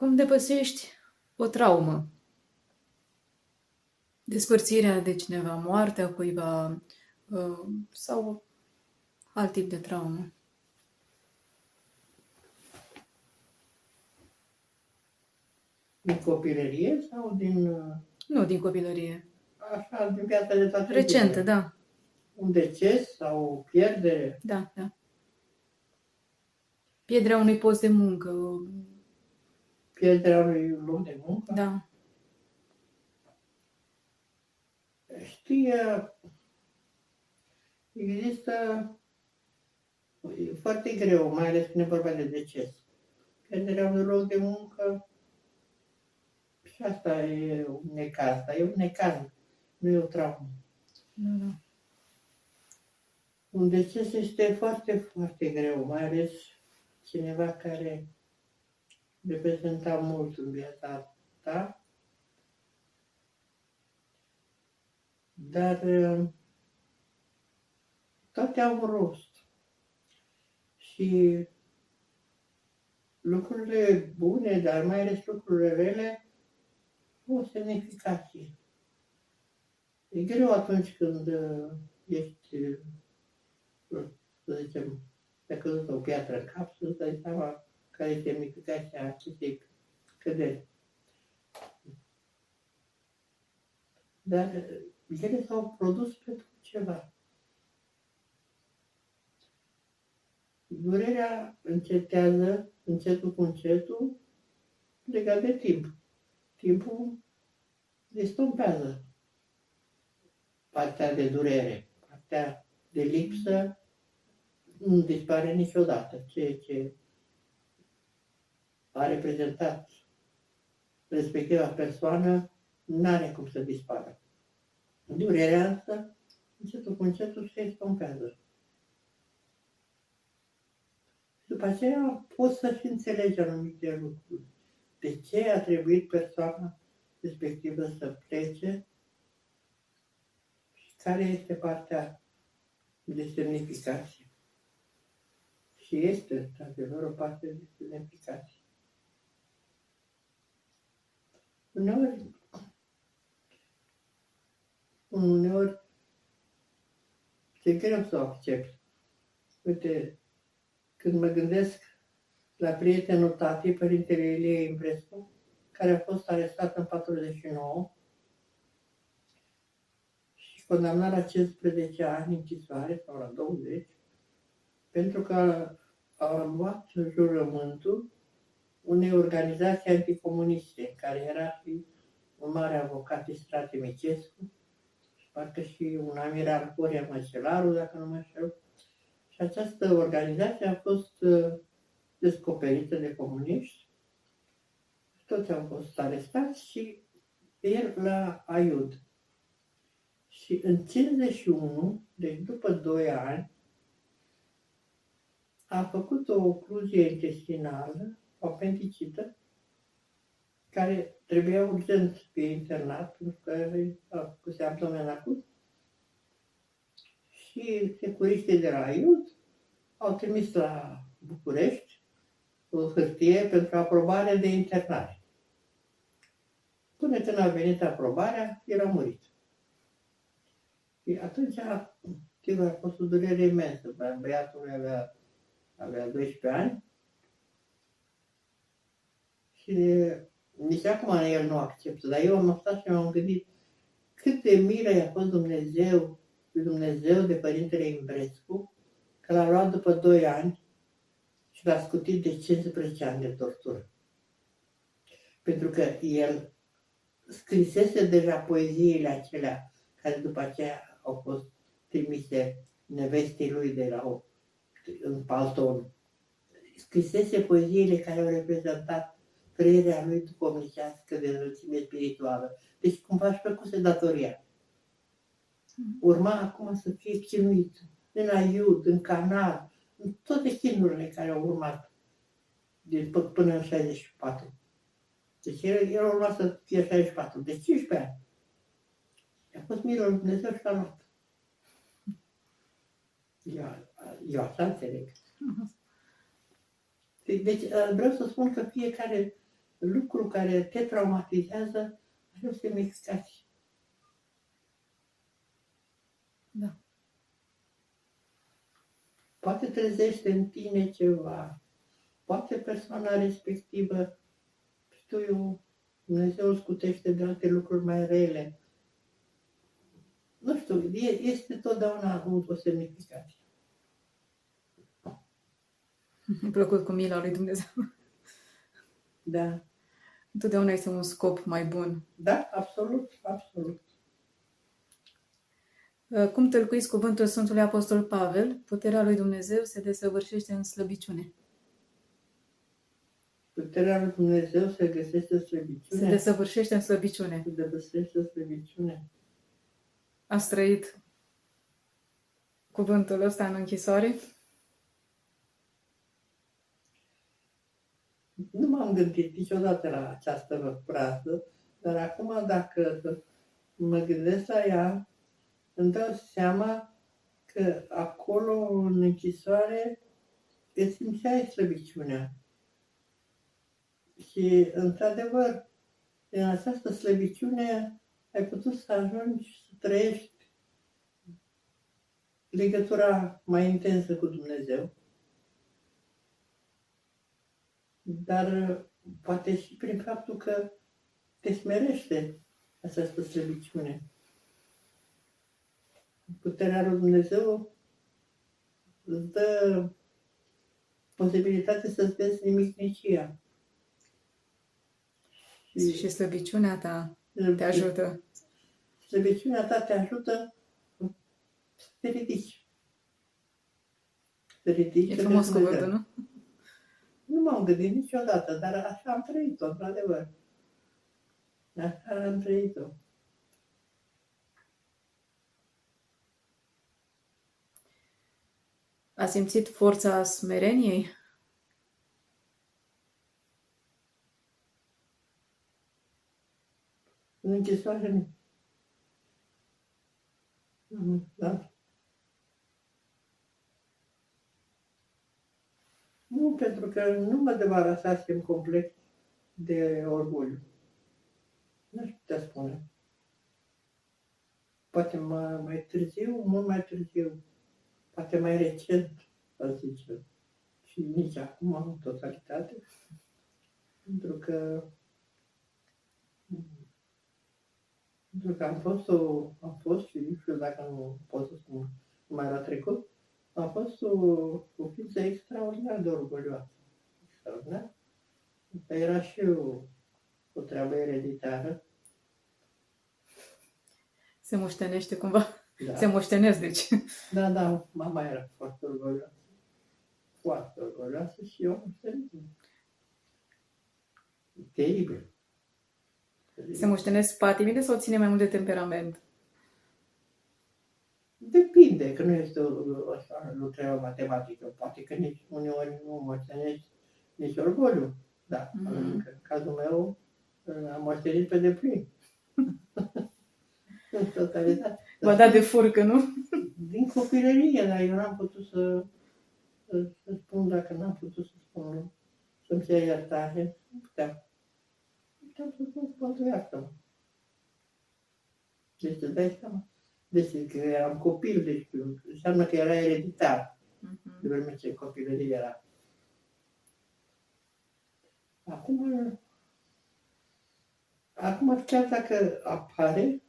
cum depăsești o traumă. Despărțirea de cineva, moartea cuiva uh, sau alt tip de traumă. Din copilărie sau din... uh, Nu din copilărie. Așa, din viața de toate Recentă, zilele? da. Un deces sau o pierdere? Da, da. Pierderea unui post de muncă. Pierderea unui loc de muncă? Da. Știi, uh, există... E foarte greu, mai ales când e vorba de deces. Pierderea unui loc de muncă și asta e un necaz, dar e un necaz, nu e o traumă. Da, da. Un deces este foarte, foarte greu, mai ales cineva care reprezenta mult în viața ta. Dar uh, toate au un rost. Și lucrurile bune, dar mai ales lucrurile rele, au o semnificație. E greu atunci când uh, ești uh, să zicem, te-a căzut o piatră în cap, să-ți dai seama care este semnificația acestei căderi. Dar uh, ele s-au produs pentru ceva. Durerea încetează încetul cu încetul legat de timp. Timpul estompează partea de durere, partea de lipsă nu dispare niciodată. Ceea ce a reprezentat respectiva persoană nu are cum să dispară. Durerea însă, încetul cu încetul, se estompează. După aceea poți să și înțelegi anumite lucruri. De ce a trebuit persoana respectivă să plece și care este partea de semnificație. Și este, într-adevăr, o parte de semnificație. Uneori, uneori, e greu să o accept. Uite, când mă gândesc la prietenul tatei, părintele Ilie Imprescu, care a fost arestat în 49 și condamnat la 15 ani închisoare sau la 20, pentru că a luat jurământul unei organizații anticomuniste, care era și un mare avocat Istrate Micescu și parcă și un amiral Horia Măcelaru, dacă nu mă înșel. Și această organizație a fost uh, descoperită de comuniști. Toți au fost arestați și el la Aiud. Și în 51, deci după 2 ani, a făcut o ocluzie intestinală, o apendicită, care trebuia urgent să fie internat, pentru că a făcut abdomen acut. Și securiștii de la Aiud au trimis la București o hârtie pentru aprobare de internare. Până când a venit aprobarea, el a murit. Și atunci, sigur, a fost o durere imensă. Băiatul avea, avea 12 ani și nici acum el nu acceptă. Dar eu am stat și m-am gândit cât de milă i-a fost Dumnezeu, Dumnezeu de Părintele Imbrescu, că l-a luat după 2 ani și l-a scutit de 15 ani de tortură. Pentru că el scrisese deja poeziile acelea care după aceea au fost trimise nevestei lui de la o, în palton. Scrisese poeziile care au reprezentat trăirea lui duhovnicească de înălțime spirituală. Deci cumva își făcuse datoria. Urma acum să fie chinuit în Aiud, în Canal, în toate chinurile care au urmat de, p- până în 64. Deci el, el urma să fie 64, de 15 ani. A fost milă lui Dumnezeu și l-a luat. Eu, eu așa înțeleg. Deci vreau să spun că fiecare lucru care te traumatizează, ajungi să te mișcați. Da. Poate trezește în tine ceva, poate persoana respectivă, știu Dumnezeu îl scutește de alte lucruri mai rele. Nu știu, este totdeauna o semnificație. Îmi plăcut cu mila lui Dumnezeu. Da. Întotdeauna este un scop mai bun. Da, absolut, absolut. Uh, cum tălcuiți cuvântul Sfântului Apostol Pavel, puterea lui Dumnezeu se desăvârșește în slăbiciune. Puterea lui Dumnezeu se găsește în slăbiciune. Se desăvârșește în slăbiciune. Se desăvârșește în slăbiciune. Ați trăit cuvântul ăsta în închisoare? Nu m-am gândit niciodată la această frază, dar acum dacă mă gândesc la ea, îmi dau seama că acolo, în închisoare, îți simțeai slăbiciunea. Și, într-adevăr, în această slăbiciune ai putut să ajungi să trăiești legătura mai intensă cu Dumnezeu. Dar poate și prin faptul că te smerește această slăbiciune. Puterea lui Dumnezeu îți dă posibilitatea să-ți vezi nimicnicia. Și, și slăbiciunea ta te ajută. Slăbiciunea ta te ajută să te ridici. Să ridici. E frumos cuvântul, nu? Nu m-am gândit niciodată, dar așa am trăit-o, într-adevăr. Așa am trăit-o. A simțit forța smereniei? În închisoare nu. Da. Nu, pentru că nu mă debarasasem complet de orgoliu. Nu aș putea spune. Poate mai, mai târziu, mult mai târziu, poate mai recent, să zice. Și nici acum, în totalitate. Pentru că pentru că am fost, o, am fost și nu știu dacă nu pot să spun mai la trecut, am fost o, o ființă extraordinar de orgolioasă. Extraordinar. Era și o, o treabă ereditară. Se moștenește cumva? Da. Se moștenesc, deci. Da, da, mama era foarte orgolioasă. Foarte orgolioasă și eu am moștenit. Teribil. Se moștenesc patimile sau ține mai mult de temperament? Depinde, că nu este o, așa, nu trebuie matematică. Poate că nici uneori nu moștenești nici orgoliu. Da, mm-hmm. în cazul meu am moștenit pe deplin. în totalitate. V-a dat de furcă, nu? Din copilărie, dar eu n-am putut să, să, să spun, dacă n-am putut să spun, să-mi se iertare, nu puteam. Puteam să spun, poate iartă-mă. Deci îți dai seama. Deci că eram copil, deci înseamnă că era ereditar. Uh-huh. De vreme ce copilărie era. Acum, acum chiar dacă apare,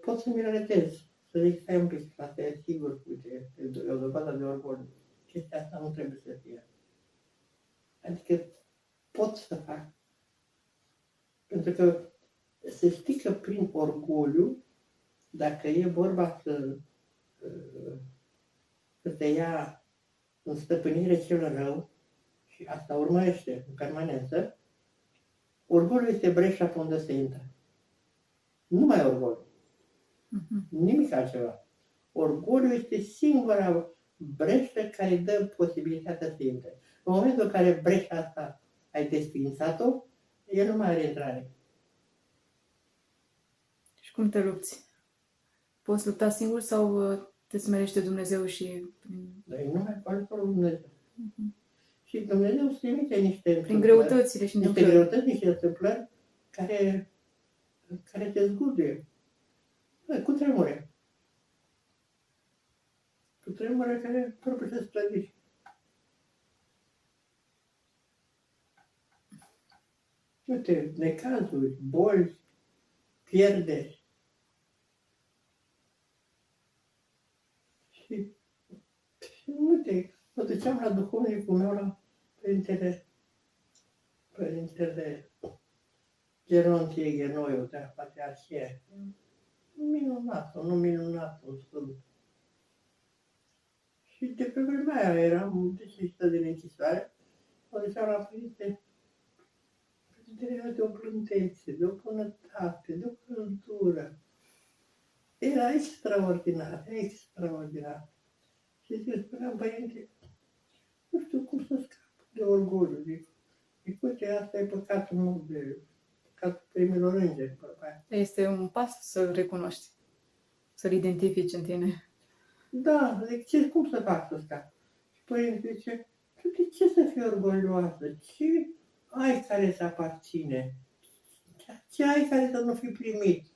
pot să mi reletez. Să zic, stai un pic, asta e sigur, uite, e o dovadă de orgoliu. Chestia asta nu trebuie să fie. Adică pot să fac. Pentru că se știi că prin orgoliu dacă e vorba să, să te ia în stăpânire cel rău, și asta urmărește în permanență, orgolul este breșa pe unde se intră. Nu mai orgolul. Uh-huh. Nimic altceva. Orgolul este singura breșă care dă posibilitatea să intre. În momentul în care breșa asta ai desfințat-o, el nu mai are intrare. Și cum te lupți? Poți lupta singur sau uh, te smerește Dumnezeu și... Dar e numai cu ajutorul Dumnezeu. Uh-huh. Și Dumnezeu îți trimite niște Prin întâmplări, greutățile și niște întâmplări. greutăți, niște întâmplări care, care te zguduie. Bă, Cu tremure. Cu tremure care propriu să strădiși. Uite, necazuri, boli, pierderi. Și, și uite, mă duceam la duhovnicul meu, la Părintele, Părintele Gerontie Ghenoiu de la Patriarhie. Minunat, un om minunat, un sfânt. Și de pe vremea aia eram decisă din închisoare, mă duceam la Părinte, Părintele era de o blândețe, de o bunătate, de o căldură. Era extraordinar, extraordinar. Și zic, spuneam, Părinte, nu știu cum să scap de orgoliu. Zic, zic uite, asta e păcatul meu de păcatul primilor îngeri. bărbați. Este un pas să-l recunoști, să-l identifici în tine. Da, zic, ce, cum să fac să scap? Și părinte zice, tu de ce să fii orgolioasă? Ce ai care să aparține? Ce ai care să nu fi primit?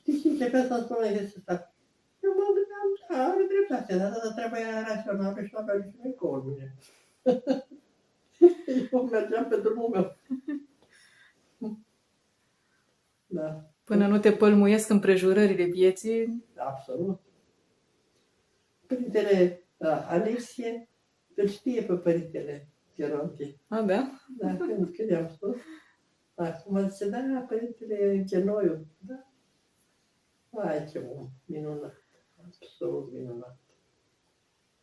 Știi ce începea să-mi spună de asta? Eu mă gândeam, da, are dreptate, dar asta treaba era rațională și nu avea niciun ecou în mine. Eu mergeam pe drumul meu. Da. Până nu te pălmuiesc împrejurările vieții, Absolut. Părintele uh, Alexie îl știe pe părintele Geronti. a, da? Da, când, când i-am spus. Acum zice, da, părintele Genoiu. Da. Ai, ce om, minunat. Absolut minunat.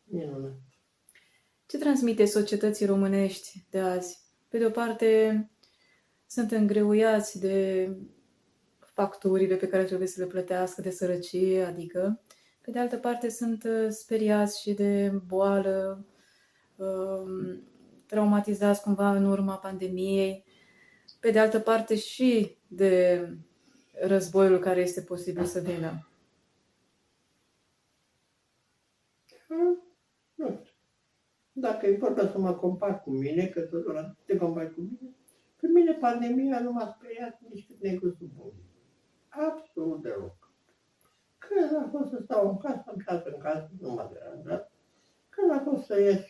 Minunat. Ce transmite societății românești de azi? Pe de o parte, sunt îngreuiați de facturile pe care trebuie să le plătească, de sărăcie, adică. Pe de altă parte, sunt uh, speriați și de boală, um, traumatizați cumva în urma pandemiei. Pe de altă parte și de războiul care este posibil să vină. Hmm, Nu știu. Dacă e vorba să mă compar cu mine, că totdeauna te compari cu mine, pe mine pandemia nu m-a speriat nici cât negru sub unghii. Absolut deloc. Când a fost să stau în casă, am stat în casă, nu m-a deranjat. Când a fost să ies,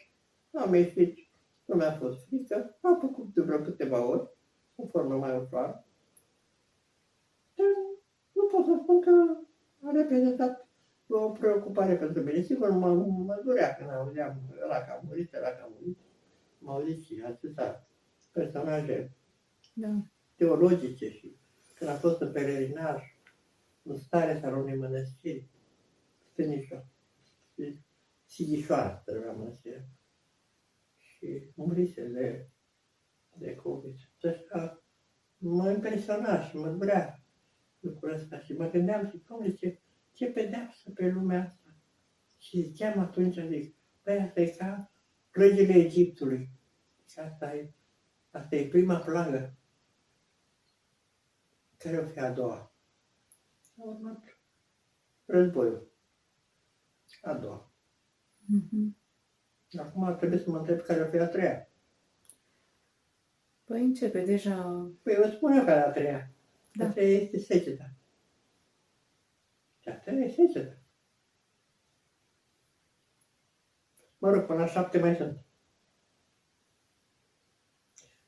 am ieșit, nu mi-a fost frică, am făcut de vreo câteva ori, în formă mai ușoară. Dar nu pot să spun că a reprezentat o preocupare pentru mine. Sigur, mă, mă durea când auzeam ăla că a murit, ăla că a murit. Mă auzit și atâta personaje Da. teologice și când a fost în pelerinaj, în stare să unei mănăstiri, Stânișo, și Sighișoara, se numea mănăstirea. Și murise de, de COVID. Și așa mă impresiona și mă durea lucrul ăsta și mă gândeam și, Doamne, ce, ce pedeapsă pe lumea asta. Și ziceam atunci, zic, păi asta e ca plăgile Egiptului. Și asta e, asta e prima plagă. Care o fi a doua? A urmat războiul. A doua. Mhm. Acum trebuie să mă întreb care o fi a treia. Păi începe deja. Păi eu spun eu care a treia. Da. A treia este seceta. Și a treia e seceta. Mă rog, până la șapte mai sunt.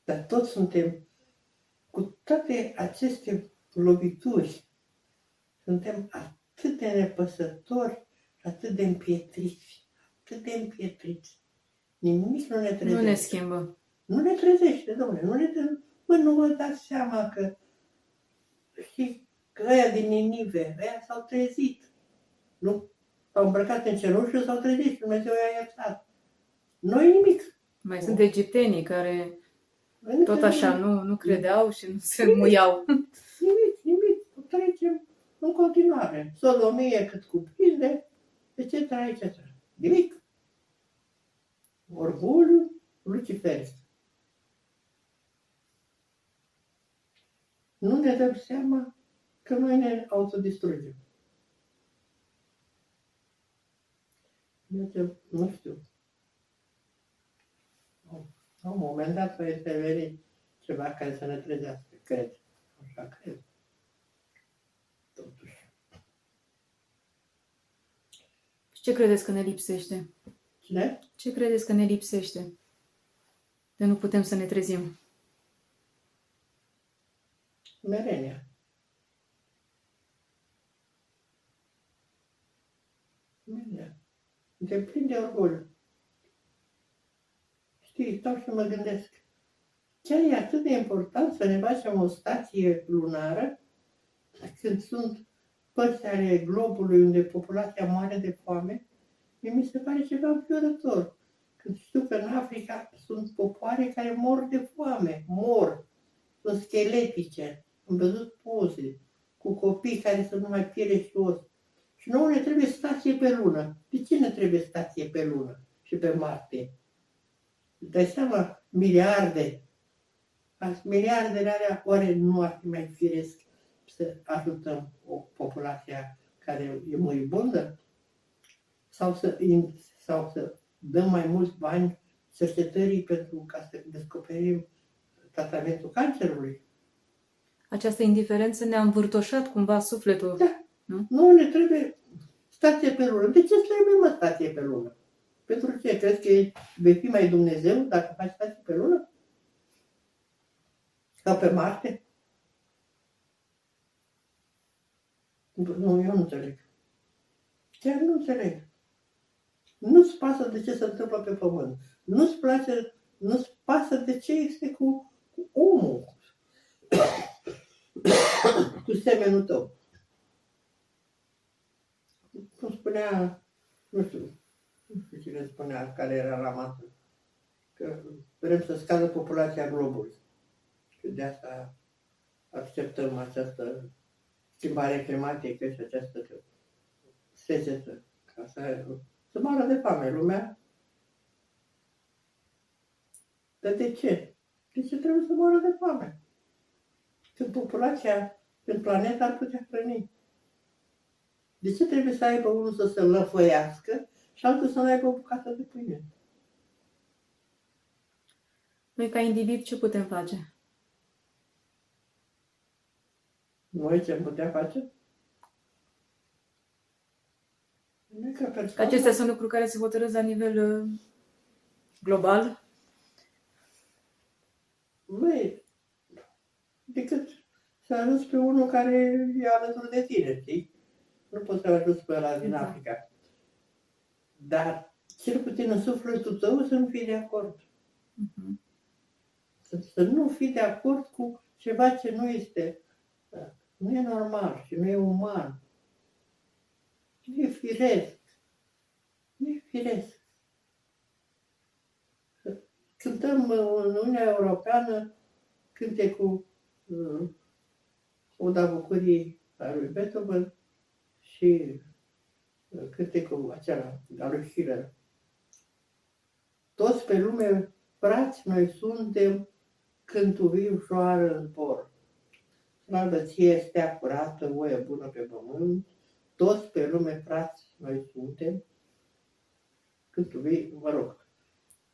Dar toți suntem, cu toate aceste lovituri, suntem atât de nepăsători, atât de împietriți, atât de împietriți. Nimic nu ne trezește. Nu ne schimbă. Nu ne trezește, domnule, nu ne trezește. Bă, nu vă dați seama că, știți, că ăia din Ninive, ăia s-au trezit. Nu? S-au îmbrăcat în cenușă și s-au trezit și Dumnezeu i-a iertat. Noi nimic. Mai sunt egiptenii care Noi tot nu așa nimic. nu, nu credeau și nu se muiau. Nimic, nimic. Trecem în continuare. Sodomie cât cuprinde, etc., etc. Nimic. Orgoliu luciferist. Nu ne dăm seama că noi ne autodistrugem. Mergem, nu știu. moment dat va interveni ceva care să ne trezească, cred. Așa cred. Totuși. Ce credeți că ne lipsește? Cine? Ce credeți că ne lipsește? De nu putem să ne trezim. Merenia. Merenia. De plin de orgoliu. Știi, stau și mă gândesc. Chiar e atât de important să ne facem o stație lunară când sunt părți ale globului unde populația moare de foame? Mie mi se pare ceva înfiorător. Când știu că în Africa sunt popoare care mor de foame, mor, sunt scheletice. Am văzut poze cu copii care să nu mai piele și os. Și nouă ne trebuie stație pe lună. De ce ne trebuie stație pe lună și pe Marte? Dai seama, miliarde. Miliardele alea oare nu ar fi mai firesc să ajutăm o populație care e moribundă? Sau să, sau să dăm mai mulți bani cercetării pentru ca să descoperim tratamentul cancerului? Această indiferență ne-a învârtoșat cumva sufletul. Da. Nu? nu ne trebuie stație pe lună. De ce trebuie mă stație pe lună? Pentru ce? Crezi că vei fi mai Dumnezeu dacă faci stație pe lună? Ca pe Marte? Nu, eu nu înțeleg. Chiar nu înțeleg. Nu-ți pasă de ce se întâmplă pe pământ. Nu-ți place, nu-ți pasă de ce este cu, cu omul. cu semenul tău. Cum spunea, nu știu, nu știu cine spunea, care era la masă, că vrem să scadă populația globului. Și de asta acceptăm această schimbare climatică și această secetă. Ca să, să moară de foame lumea. Dar de ce? De ce trebuie să moară de foame? Când populația când planeta ar putea hrăni. De ce trebuie să aibă unul să se lăfăiască și altul să nu aibă o bucată de pâine? Noi, ca individ, ce putem face? Noi ce putem face? Că acestea sunt lucruri care se hotărăsc la nivel uh, global? Măi, decât să ajuți pe unul care e alături de tine, știi? Nu poți să ajuți pe ăla din exact. Africa. Dar cel puțin în sufletul tău să nu fii de acord. Uh-huh. Să, să nu fii de acord cu ceva ce nu este, nu e normal și nu e uman. Nu e firesc. Nu e firesc. Cântăm în Uniunea Europeană cântecul uh, Oda Bucurii a lui Beethoven și uh, cântecul acela al lui Schiller. Toți pe lume, frați, noi suntem când tu vii ușoară în por. Slavă ție, stea curată, voie bună pe pământ, toți pe lume, frați, noi suntem, când tu vii, mă rog,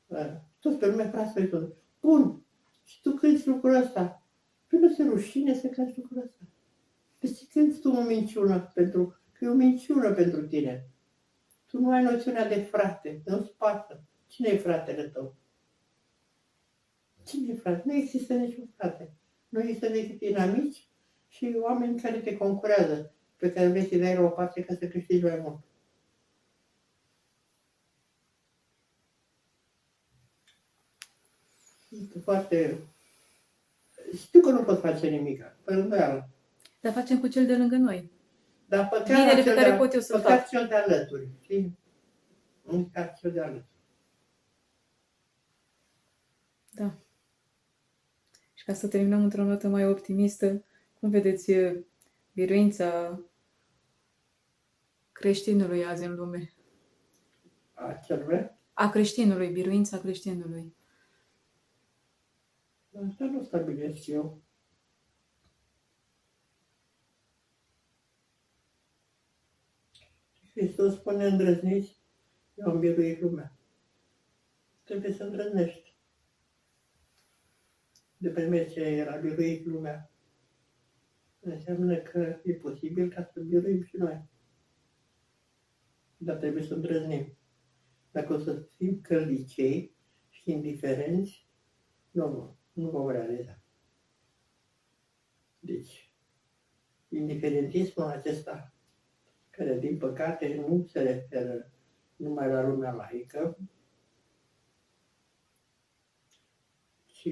uh, toți pe lume, frați, noi suntem. Bun, și tu cânti lucrul ăsta. Păi nu se rușine să cânti lucrul ăsta. De ce cânti tu o minciună? Pentru că e o minciună pentru tine. Tu nu ai noțiunea de frate, nu-ți pasă. Cine e fratele tău? Cine e frate? Nu există niciun frate. Nu există decât inamici și oameni care te concurează, pe care vrei să dai la o parte ca să câștigi mai mult. Este foarte știu că nu pot face nimic, fără îndoială. Dar facem cu cel de lângă noi. Dar păcat Binele pe care de, pot eu să fac. cel de alături, știi? Păcat cel de alături. Da. Și ca să terminăm într-o notă mai optimistă, cum vedeți biruința creștinului azi în lume? A celui? A creștinului, biruința creștinului. Asta nu stabilesc eu. Hristos spune îndrăzniți, eu am biruit lumea. Trebuie să îndrăznești. de vreme ce era biruit lumea, înseamnă că e posibil ca să biruim și noi. Dar trebuie să îndrăznim. Dacă o să fim căldicei și indiferenți, nu, nu, nu vom realiza. Deci, indiferentismul acesta, care din păcate nu se referă numai la lumea laică, ci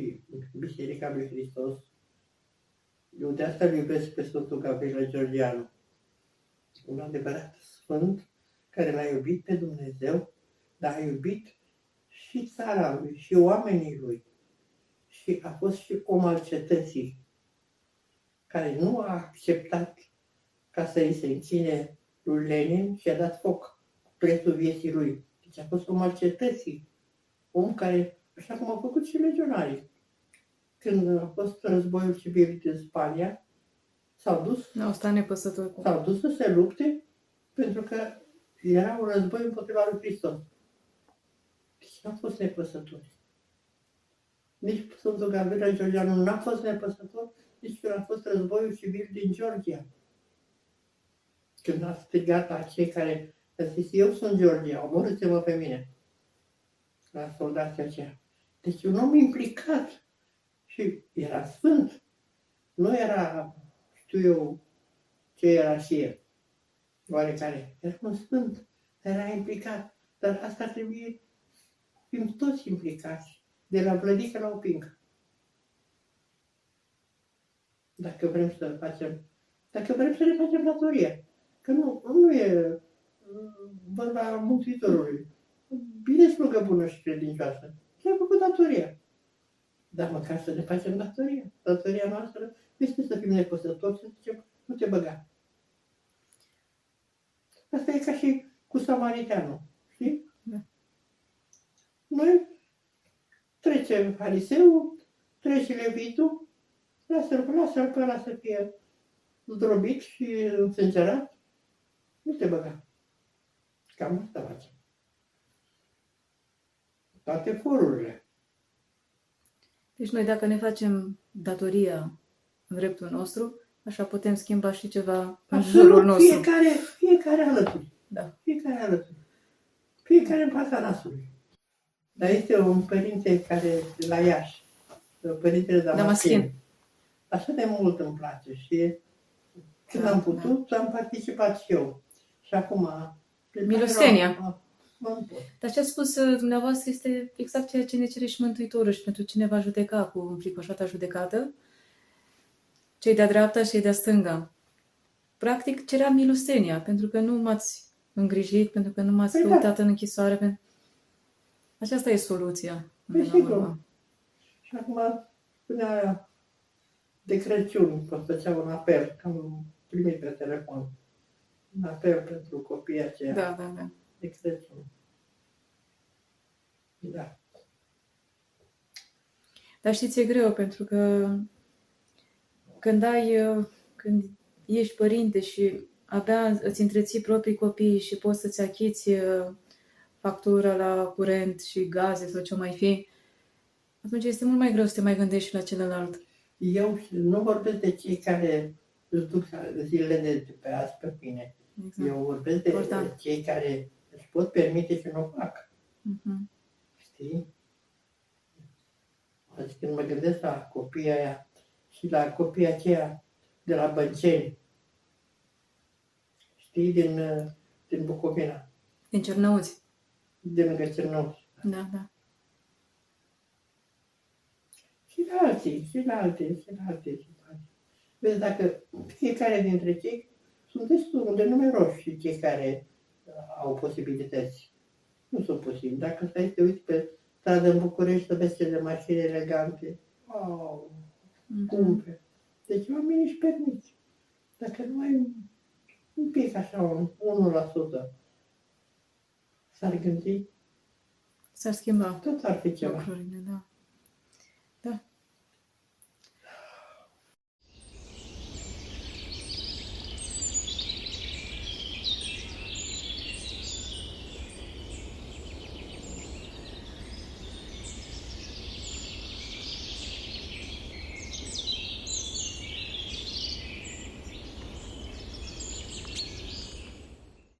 Biserica lui Hristos. Eu de asta îl iubesc pe Sfântul Gabriel Georgianu. Un adevărat sfânt care l-a iubit pe Dumnezeu, dar a iubit și țara lui, și oamenii lui. Și a fost și om al cetății, care nu a acceptat ca să îi se înține lui Lenin și a dat foc prețul vieții lui. Deci a fost om al cetății, om care, așa cum au făcut și legionarii. Când a fost războiul civil din Spania, s-au dus, Nu, stat nepăsător cu... s-au dus să se lupte pentru că era un război împotriva lui Hristos. Deci nu au fost nepăsători. Nici Sfântul Gabriel Georgianu n-a fost nepăsător, nici când a fost războiul civil din Georgia. Când a strigat la cei care a zis, eu sunt Georgia, omorâți-mă pe mine. La soldații aceia. Deci un om implicat și era sfânt. Nu era, știu eu, ce era și el. Oarecare. Era un sfânt. Era implicat. Dar asta trebuie fim toți implicați. De la vlădică la opincă. Dacă vrem să facem, dacă vrem să ne facem datoria. Că nu, nu e mm, vorba Mântuitorului. Bine slugă bună și credincioasă. Și-a făcut datoria. Dar măcar să ne facem datoria. Datoria noastră este să fim nepăsători, să zicem, nu te băga. Asta e ca și cu samariteanul. Știi? Da. Noi trecem fariseul, trece levitul, lasă-l, lasă-l pe ăla să fie zdrobit și însângerat, nu te băga. Cam asta facem. Toate forurile. Deci noi dacă ne facem datoria în dreptul nostru, așa putem schimba și ceva în jurul Absolut, nostru. fiecare, fiecare alături. Da. Fiecare alături. Fiecare în fața nasului. Dar este un părinte care, la Iași, părintele Damaschin. Damaschin. Așa de mult îmi place și când Da, am putut, am participat și eu. Și acum... Milostenia. Mă, mă pot. Dar ce a spus uh, dumneavoastră este exact ceea ce ne cere și Mântuitorul și pentru cine va judeca cu înfricoșata judecată, cei de-a dreapta și cei de-a stânga. Practic cerea milostenia, pentru că nu m-ați îngrijit, pentru că nu m-ați Păi da. căutat în închisoare. Pentru... Aceasta e soluția. Păi până la sigur. urmă. Și acum, spunea de Crăciun, că făcea un apel, că am primit pe telefon, un apel pentru copiii aceia Da, da, da. de Crăciun. Da. Dar știți, e greu, pentru că când ai, uh, când ești părinte și abia îți întreții proprii copii și poți să-ți achiți uh, factura la curent și gaze sau ce mai fi, atunci este mult mai greu să te mai gândești și la celălalt. Eu nu vorbesc de cei care își duc zilele de pe azi pe mine. Exact. Eu vorbesc de Important. cei care își pot permite și nu o fac. Mhm. Știi? Deci când mă gândesc la copiii aia și la copiii aceia de la Bănceni, știi, din, uh, din Bucovina, Din Cernăuți. de lângă Cernăuți. Da, da. Și la alții, și la alte, și la alte situații. Vezi, dacă fiecare dintre cei sunt destul de numeroși și cei care uh, au posibilități. Nu sunt posibili. Dacă stai să te uiți pe stradă în București, să vezi cele mașini elegante. Oh, Mhm. scumpe. Deci oamenii își permit. Dacă nu ai un- un pic așa, un 1%, s-ar gândi, S-ar schimba tot ar fi ceva. lucrurile, da. Da.